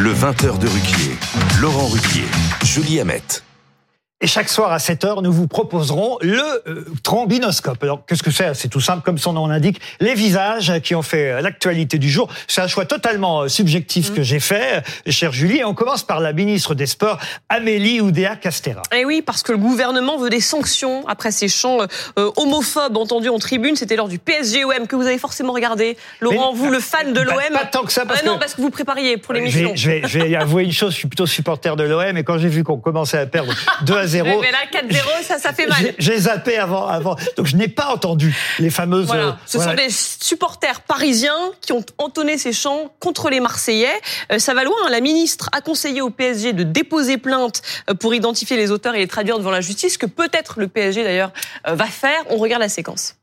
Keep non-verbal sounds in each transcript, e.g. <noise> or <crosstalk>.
Le 20h de Ruquier. Laurent Ruquier. Julie Hamet. Et chaque soir à 7 heures, nous vous proposerons le euh, trombinoscope. Alors, qu'est-ce que c'est? C'est tout simple, comme son nom l'indique, les visages qui ont fait euh, l'actualité du jour. C'est un choix totalement euh, subjectif que j'ai fait, euh, chère Julie. Et on commence par la ministre des Sports, Amélie Oudéa-Castera. Eh oui, parce que le gouvernement veut des sanctions après ces chants euh, homophobes entendus en tribune. C'était lors du PSG-OM que vous avez forcément regardé. Laurent, Mais- vous, le fan de l'OM. pas tant que ça, parce Ah non, que- parce que vous prépariez pour Je l'émission. vais, je, vais, je vais avouer une chose, je suis plutôt supporter de l'OM et quand j'ai vu qu'on commençait à perdre 2 <laughs> à 0, Ouais, mais là, 4-0, ça, ça fait mal. j'ai- zappé avant, avant. Donc je n'ai pas entendu les fameuses... euh, Voilà, ce voilà. sont des supporters parisiens qui ont entonné ces chants contre les Marseillais. Euh, ça va loin. hein. La ministre a conseillé au PSG de déposer plainte euh, pour identifier les auteurs et les traduire devant la justice, que peut-être le PSG d'ailleurs euh, va faire. On regarde la séquence.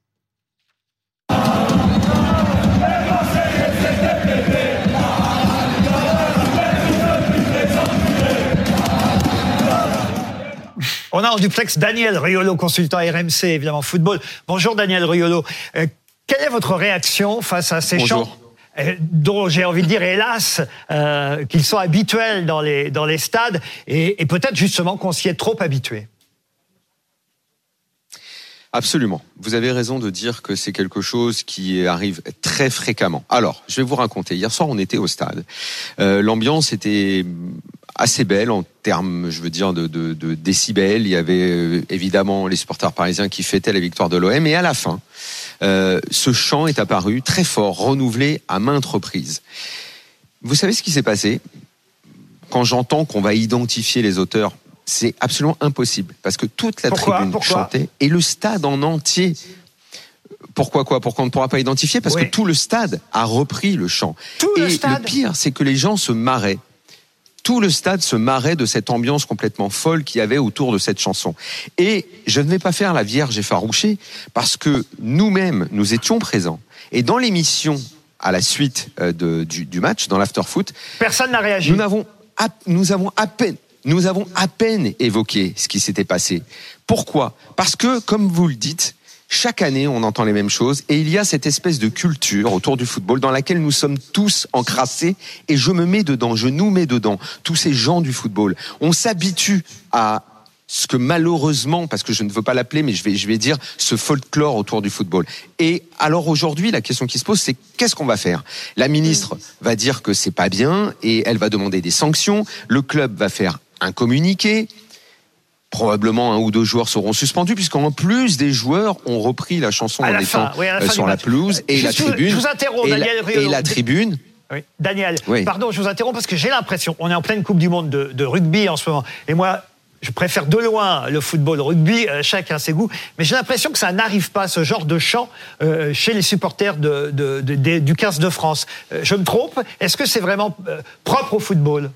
On a en duplex Daniel Riolo, consultant RMC, évidemment football. Bonjour Daniel Riolo. Euh, quelle est votre réaction face à ces Bonjour. chants euh, dont j'ai envie de dire, hélas, euh, qu'ils sont habituels dans les, dans les stades et, et peut-être justement qu'on s'y est trop habitué? Absolument. Vous avez raison de dire que c'est quelque chose qui arrive très fréquemment. Alors, je vais vous raconter. Hier soir, on était au stade. Euh, L'ambiance était assez belle en termes, je veux dire, de, décibels. Il y avait euh, évidemment les supporters parisiens qui fêtaient la victoire de l'OM. Et à la fin, euh, ce chant est apparu très fort, renouvelé à maintes reprises. Vous savez ce qui s'est passé? Quand j'entends qu'on va identifier les auteurs, c'est absolument impossible parce que toute la Pourquoi tribune Pourquoi chantait et le stade en entier. Pourquoi quoi? Pourquoi on ne pourra pas identifier Parce Oui. que tout le stade a repris le chant. Tout et le stade pire, c'est que les gens se marraient. Tout le stade se marrait de cette ambiance complètement folle qu'il y avait autour de cette chanson. Et je ne vais pas faire la vierge effarouchée parce que nous-mêmes, nous étions présents. Et dans l'émission à la suite euh, de- du, du match, dans l'after-foot, Personne n'a réagi. nous n'avons à- nous avons à peine nous avons à peine évoqué ce qui s'était passé. Pourquoi? Parce que, comme vous le dites, chaque année, on entend les mêmes choses et il y a cette espèce de culture autour du football dans laquelle nous sommes tous encrassés et je me mets dedans, je nous mets dedans, tous ces gens du football. On s'habitue à ce que malheureusement, parce que je ne veux pas l'appeler, mais je vais, je vais dire ce folklore autour du football. Et alors aujourd'hui, la question qui se pose, c'est qu'est-ce qu'on va faire? La ministre va dire que c'est pas bien et elle va demander des sanctions. Le club va faire un communiqué. Probablement un ou deux joueurs seront suspendus, puisqu'en plus des joueurs ont repris la chanson en étant oui, euh, sur la pelouse et la vous- tribune. je vous interromps, et, la, et la tribune. Oui. Daniel, Oui. pardon, je vous interromps parce que j'ai l'impression, on est en pleine Coupe du Monde de, de rugby en ce moment. Et moi, je préfère de loin le football, le rugby, euh, chacun ses goûts. Mais j'ai l'impression que ça n'arrive pas, ce genre de chant, euh, chez les supporters de, de- de- de- du 15 de France. Euh, je me trompe? Est-ce que c'est vraiment euh, propre au football?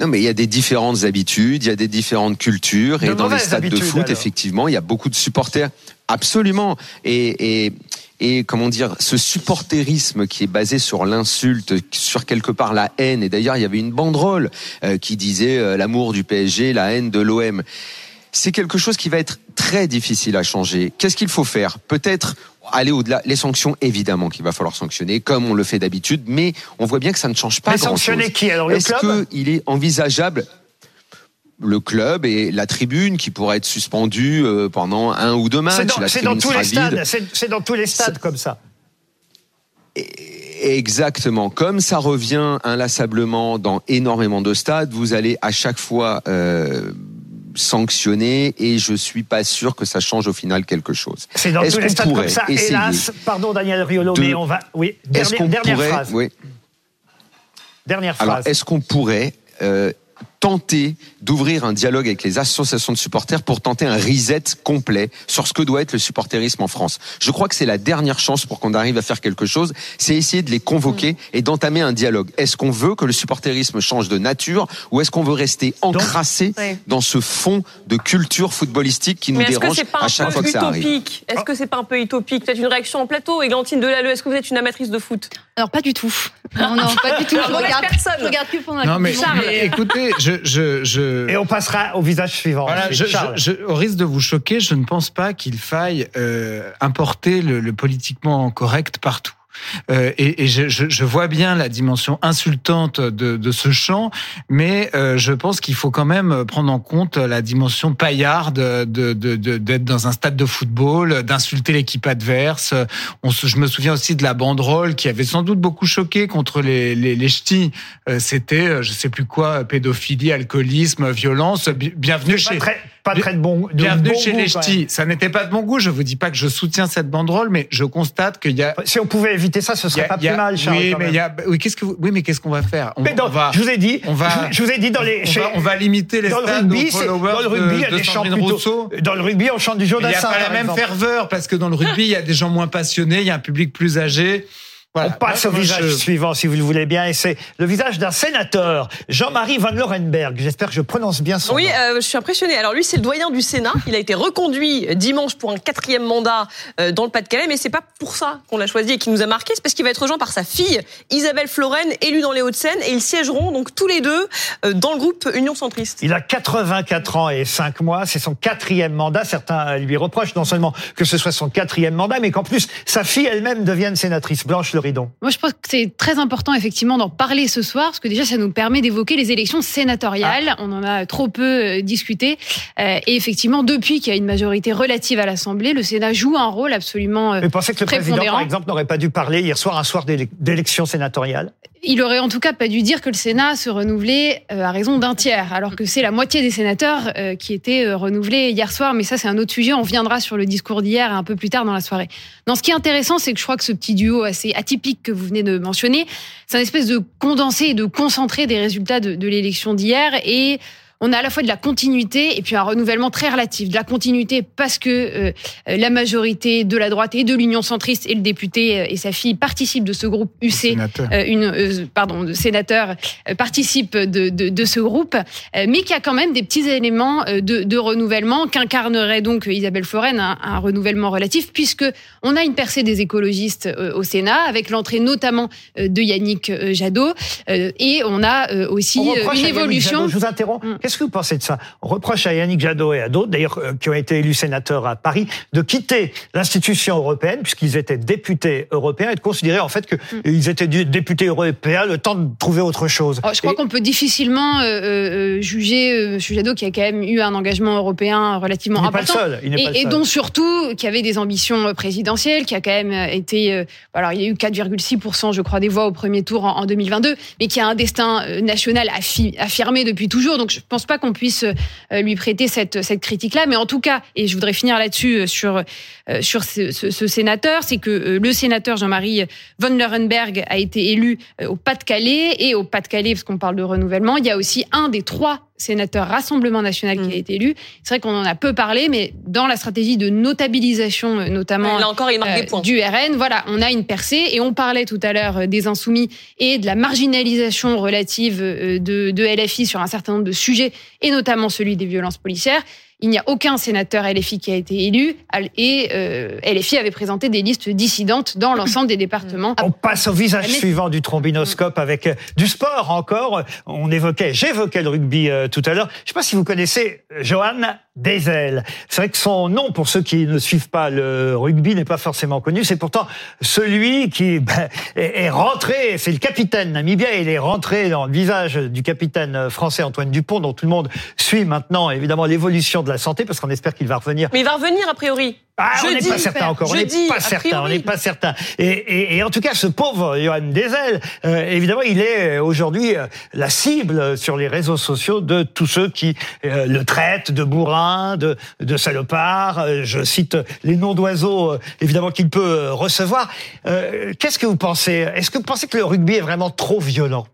Non, mais il y a des différentes habitudes, il y a des différentes cultures, De et dans les stades de foot, alors. effectivement, il y a beaucoup de supporters. Absolument. Et, et, et comment dire, ce supporterisme qui est basé sur l'insulte, sur quelque part la haine. Et d'ailleurs, il y avait une banderole euh, qui disait euh, l'amour du PSG, la haine de l'OM. C'est quelque chose qui va être très difficile à changer. Qu'est-ce qu'il faut faire? Peut-être aller au-delà. Les sanctions, évidemment, qu'il va falloir sanctionner, comme on le fait d'habitude, mais on voit bien que ça ne change pas Mais sanctionner qui alors Est-ce qu'il est envisageable le club et la tribune qui pourrait être suspendue euh, pendant un ou deux matchs C'est dans, tous les stades. c'est dans tous les stades comme ça. Exactement. Comme ça revient inlassablement dans énormément de stades, vous allez à chaque fois euh, sanctionner et je suis pas sûr que ça change au final quelque chose. C'est dans tous les stades comme ça. Hélas, pardon Daniel Riolo, de- mais on va. Oui, dernière, qu'on dernière pourrait, phrase. oui. Dernière Alors, phrase. est-ce qu'on pourrait euh, tenter d'ouvrir un dialogue avec les associations de supporters pour tenter un reset complet sur ce que doit être le supporterisme en France Je crois que c'est la dernière chance pour qu'on arrive à faire quelque chose, c'est essayer de les convoquer et d'entamer un dialogue. Est-ce qu'on veut que le supporterisme change de nature ou est-ce qu'on veut rester encrassé Ouais. dans ce fond de culture footballistique qui nous Mais que dérange pas à un chaque peu fois que ça arrive utopique? Est-ce que c'est pas un peu utopique? Peut-être une réaction en plateau, Églantine Delalleux. Est-ce que vous êtes une amatrice de foot? Alors pas du tout. Non, non, pas du tout. Je <laughs> regarde, personne. je regarde que pendant la Non mais, écoutez, je, je, je, Et on passera au visage suivant. voilà, je- je- au risque de vous choquer, je ne pense pas qu'il faille euh, importer le, le politiquement correct partout. Euh, et, et je, je, je, vois bien la dimension insultante de, de ce chant, mais euh, je pense qu'il faut quand même prendre en compte la dimension paillarde de d'être de, de, dans un stade de football, d'insulter l'équipe adverse. On, je me souviens aussi de la banderole qui avait sans doute beaucoup choqué contre les, les, les ch'tis. Euh, C'était, je sais plus quoi, pédophilie, alcoolisme, violence. Bienvenue chez... Très, pas très de bon, de Bienvenue bon chez goût, les ch'tis. Ça n'était pas de bon goût. Je vous dis pas que je soutiens cette banderole, mais je constate qu'il y a Si on pouvait éviter ça, ce serait a- pas y a- plus mal, Charles. Oui, mais oui, qu'est-ce que vous, oui, mais qu'est-ce qu'on va faire? On, Mais dans- on va, je vous ai dit, on va- je, je vous ai dit dans les, on chez- va, on va limiter les dans le rugby, dans le rugby, il y a de, des de chants plutôt. Dans le rugby, on chante du Joe Il n'y a pas la même ferveur parce que dans le rugby, il y a des gens moins passionnés, il y a un public plus âgé. Voilà. On passe au visage je- suivant, si vous le voulez bien, et c'est le visage d'un sénateur, Jean-Marie Van Lorenberg. J'espère que je prononce bien son Oui, nom. euh, je suis impressionné. Alors lui, c'est le doyen du Sénat. Il a été reconduit dimanche pour un quatrième mandat euh, dans le Pas-de-Calais, mais c'est pas pour ça qu'on l'a choisi et qui nous a marqué. C'est parce qu'il va être rejoint par sa fille Isabelle Floren, élue dans les Hauts-de-Seine, et ils siégeront donc tous les deux euh, dans le groupe Union centriste. Il a 84 ans et 5 mois, c'est son quatrième mandat. Certains lui reprochent non seulement que ce soit son quatrième mandat, mais qu'en plus sa fille elle-même devienne sénatrice. Blanche Le Moi, je pense que c'est très important, effectivement, d'en parler ce soir, parce que déjà, ça nous permet d'évoquer les élections sénatoriales. On en a trop peu euh, discuté. Euh, et effectivement, depuis qu'il y a une majorité relative à l'Assemblée, le Sénat joue un rôle absolument. euh, Vous pensez que le président, par exemple, n'aurait pas dû parler hier soir, un soir d'élec- d'élection sénatoriale il aurait en tout cas pas dû dire que le Sénat se renouvelait à raison d'un tiers, alors que c'est la moitié des sénateurs qui étaient renouvelés hier soir. Mais ça, c'est un autre sujet. On viendra sur le discours d'hier un peu plus tard dans la soirée. Non, ce qui est intéressant, c'est que je crois que ce petit duo assez atypique que vous venez de mentionner, c'est un espèce de condensé et de concentré des résultats de, de l'élection d'hier. Et on a à la fois de la continuité et puis un renouvellement très relatif. De la continuité parce que euh, la majorité de la droite et de l'Union centriste et le député euh, et sa fille participent de ce groupe UC Sénateur. euh, une euh, pardon de sénateurs euh, participent de, de, de ce groupe, euh, mais qui a quand même des petits éléments euh, de, de renouvellement qu'incarnerait donc Isabelle Floren un, un renouvellement relatif puisque on a une percée des écologistes euh, au Sénat avec l'entrée notamment euh, de Yannick Jadot euh, et on a euh, aussi On euh, une évolution. Jadot, je vous interromps. Mm. Qu'est-ce que vous pensez de ça? On reproche à Yannick Jadot et à d'autres, d'ailleurs, euh, qui ont été élus sénateurs à Paris, de quitter l'institution européenne, puisqu'ils étaient députés européens, et de considérer en fait qu'ils étaient du- députés européens le temps de trouver autre chose. Oh, je crois Et- qu'on peut difficilement euh, euh, juger euh, M. Jadot qui a quand même eu un engagement européen relativement Il n'est pas le important. seul. Il n'est pas le Et, et seul. dont surtout qui avait des ambitions euh, présidentielles, qui a quand même euh, été, euh, alors il y a eu 4,6% je crois des voix au premier tour en, en 2022, mais qui a un destin euh, national affi- affirmé depuis toujours. Donc je pense pas qu'on puisse euh, lui prêter cette cette critique là, mais en tout cas, et je voudrais finir là-dessus euh, sur euh, ce, sénateur, c'est que le sénateur Jean-Marie von Lerenberg a été élu au Pas-de-Calais. Et au Pas-de-Calais, parce qu'on parle de renouvellement, il y a aussi un des trois sénateurs Rassemblement National qui Mm. a été élu. C'est vrai qu'on en a peu parlé, mais dans la stratégie de notabilisation, euh, notamment Là encore, il marque euh, des points. du RN, voilà, on a une percée et on parlait tout à l'heure euh, des insoumis et de la marginalisation relative euh, de, de LFI sur un certain nombre de sujets et notamment celui des violences policières. Il n'y a aucun sénateur LFI qui a été élu et euh, LFI avait présenté des listes dissidentes dans <clears throat> l'ensemble des départements. On passe au visage Mais- suivant du trombinoscope avec euh, du sport encore. On évoquait, j'évoquais le rugby euh, tout à l'heure. Je ne sais pas si vous connaissez euh, Johan Dezel. C'est vrai que son nom, pour ceux qui ne suivent pas le rugby, n'est pas forcément connu. C'est pourtant celui qui <laughs> ben, est, est rentré, c'est le capitaine namibien, il est rentré dans le visage du capitaine français Antoine Dupont, dont tout le monde suit maintenant évidemment l'évolution de la santé, parce qu'on espère qu'il va revenir Mais il va revenir a priori. ah, on n'est pas certain encore. On n'est pas certain. On n'est pas certain. Et, et, et en tout cas, ce pauvre Johan Dezel, euh, évidemment, il est euh, aujourd'hui euh, la cible sur les réseaux sociaux de tous ceux qui euh, le traitent de bourrin, de, de salopard. Je cite les noms d'oiseaux, évidemment, qu'il peut recevoir. Euh, Qu'est-ce que vous pensez? Est-ce que vous pensez que le rugby est vraiment trop violent?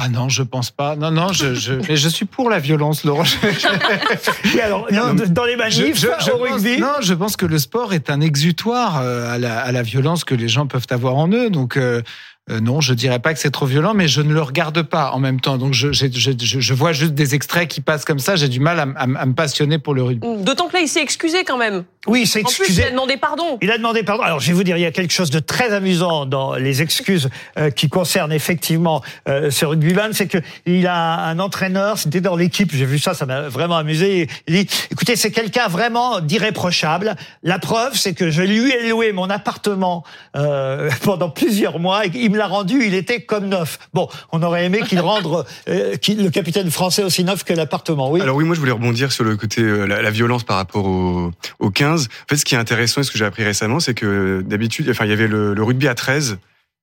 Ah non, je pense pas. Non, non, je, je, <laughs> mais je suis pour la violence, Laurent. <laughs> Et alors, Non, dans- les manifs, Je- je- pense- non, je pense que le sport est un exutoire euh, à la, à la violence que les gens peuvent avoir en eux. Donc, euh, Euh, non, je dirais pas que c'est trop violent, mais je ne le regarde pas en même temps. Donc je, je, je, je vois juste des extraits qui passent comme ça. J'ai du mal à, à, à, me passionner pour le rugby. D'autant que là, il s'est excusé quand même. Oui, il s'est excusé. En plus, il a demandé pardon. Il a demandé pardon. Alors, je vais vous dire, il y a quelque chose de très amusant dans les excuses euh, qui concernent effectivement euh, ce rugbyman, c'est que il a un entraîneur, c'était dans l'équipe, j'ai vu ça, ça m'a vraiment amusé. Il dit, écoutez, c'est quelqu'un vraiment d'irréprochable. La preuve, c'est que je lui ai loué mon appartement euh, <laughs> pendant plusieurs mois et il me l'a rendu, il était comme neuf. Bon, on aurait aimé qu'il <laughs> rende euh, le capitaine français aussi neuf que l'appartement. Oui. Alors oui, moi je voulais rebondir sur le côté euh, la, la, violence par rapport au, au 15. En fait, ce qui est intéressant et ce que j'ai appris récemment, c'est que d'habitude, enfin, il y avait le, le, rugby à 13,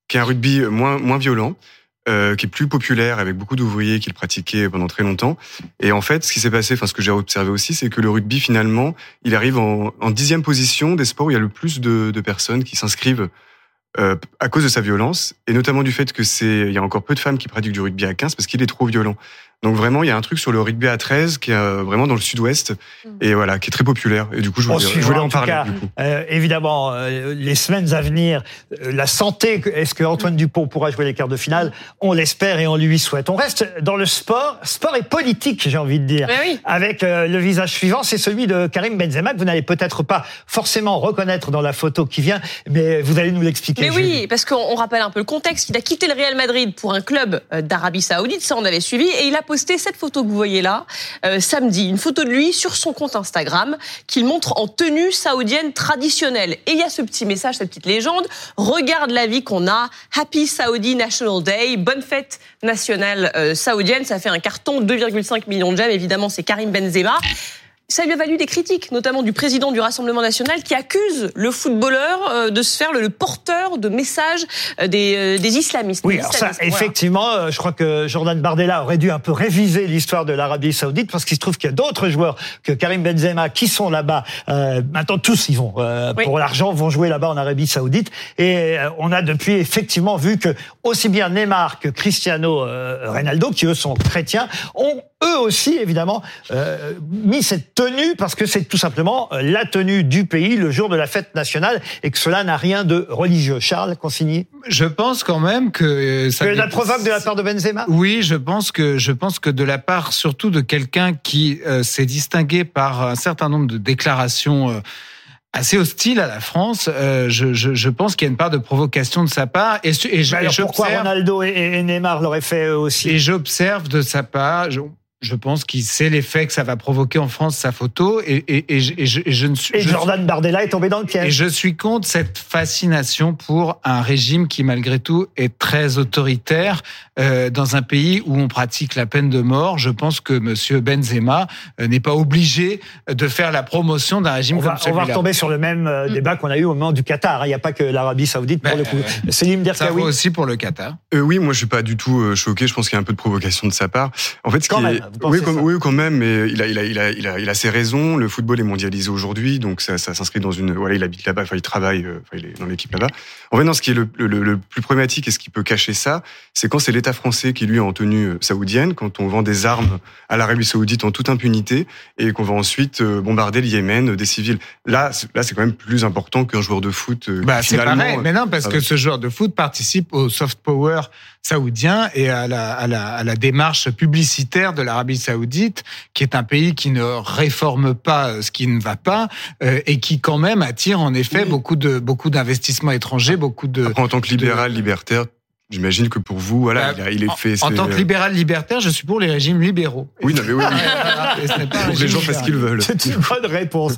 qui est un rugby moins moins violent. Euh, qui est plus populaire avec beaucoup d'ouvriers qui le pratiquaient pendant très longtemps. Et en fait, ce qui s'est passé, enfin ce que j'ai observé aussi, c'est que le rugby finalement, il arrive en, en, dixième position des sports où il y a le plus de, de personnes qui s'inscrivent euh, à cause de sa violence et notamment du fait que c'est il y a encore peu de femmes qui pratiquent du rugby à 15 parce qu'il est trop violent. Donc vraiment, il y a un truc sur le rugby à 13 qui est euh, vraiment dans le sud-ouest et voilà, qui est très populaire. Et du coup, je voulais, je voulais en, en parler. Cas, euh, évidemment, euh, les semaines à venir, euh, la santé, est-ce que Antoine Dupont pourra jouer les quarts de finale? On l'espère et on lui souhaite. On reste dans le sport, sport et politique, j'ai envie de dire, oui. avec euh, le visage suivant, c'est celui de Karim Benzema que vous n'allez peut-être pas forcément reconnaître dans la photo qui vient, mais vous allez nous l'expliquer. Mais oui, parce qu'on rappelle un peu le contexte. Il a quitté le Real Madrid pour un club d'Arabie Saoudite, ça on avait suivi, et il a posté cette photo que vous voyez là, euh, samedi, une photo de lui sur son compte Instagram qu'il montre en tenue saoudienne traditionnelle. Et il y a ce petit message, cette petite légende, regarde la vie qu'on a, Happy Saudi National Day, bonne fête nationale euh, saoudienne, ça fait un carton, 2,5 millions de j'aime, évidemment c'est Karim Benzema. Ça lui a valu des critiques, notamment du président du Rassemblement national, qui accuse le footballeur euh, de se faire le, porteur de messages euh, des, des islamistes. Oui, des alors ça, voilà. effectivement, euh, je crois que Jordan Bardella aurait dû un peu réviser l'histoire de l'Arabie Saoudite parce qu'il se trouve qu'il y a d'autres joueurs que Karim Benzema qui sont là-bas. Euh, maintenant, tous ils vont euh, Oui. pour l'argent vont jouer là-bas en Arabie Saoudite et euh, on a depuis effectivement vu que aussi bien Neymar que Cristiano euh, Ronaldo, qui eux sont chrétiens, ont eux aussi évidemment euh, mis cette tenue parce que c'est tout simplement euh, la tenue du pays le jour de la fête nationale et que cela n'a rien de religieux. Charles Consigny Je pense quand même que euh, ça que la provoque de la part de Benzema Oui, je pense que je pense que de la part surtout de quelqu'un qui euh, s'est distingué par un certain nombre de déclarations euh, assez hostiles à la France, euh, je, je, je pense qu'il y a une part de provocation de sa part et, et je- Bah et alors pourquoi Ronaldo et, et Neymar l'auraient fait eux aussi? et j'observe de sa part. Je, pense qu'il sait l'effet que ça va provoquer en France sa photo et, et, et, je, et je, et je ne suis Et Jordan Bardella est tombé dans le Et piège. je suis contre cette fascination pour un régime qui, malgré tout, est très autoritaire euh, dans un pays où on pratique la peine de mort. Je pense que Monsieur Benzema euh, n'est pas obligé de faire la promotion d'un régime On comme va, on va celui-là. retomber sur le même euh, débat qu'on a eu au moment du Qatar. hein. Il n'y a pas que l'Arabie Saoudite pour Ben, le coup. euh, Selim Ça Derkaoui. vaut aussi pour le Qatar. Euh, oui, moi je suis pas du tout choqué. Je pense qu'il y a un peu de provocation de sa part. En fait, ce Quand qui même, est... vous pensez oui, ça? oui, quand même, mais il a, il a, il a, il a, il a ses raisons. Le football est mondialisé aujourd'hui, donc ça, ça s'inscrit dans une. Voilà, il habite là-bas, enfin il travaille, euh, enfin il est dans l'équipe là-bas. En fait, non, ce qui est le, le, le plus problématique et ce qui peut cacher ça, c'est quand c'est l'État français qui lui est en tenue euh, saoudienne, quand on vend des armes à l'Arabie Saoudite en toute impunité et qu'on va ensuite euh, bombarder le Yémen, des civils. Là, c'est- là, c'est quand même plus important qu'un joueur de foot. Bah, c'est pareil. Mais non, parce ah que ce joueur de foot participe au soft power saoudien et à la, à la, à la démarche publicitaire de l'Arabie saoudite, qui est un pays qui ne réforme pas euh, ce qui ne va pas euh, et qui quand même attire en effet Oui. beaucoup de beaucoup d'investissements étrangers, beaucoup de. Après, en tant que libéral, libertaire, j'imagine que pour vous, voilà, Bah, il, a- il est en- fait. En tant que libéral libertaire, je suis pour les régimes libéraux. Oui, non, mais oui, oui. Et ce pas les gens fassent ce qu'ils veulent. C'est une bonne réponse.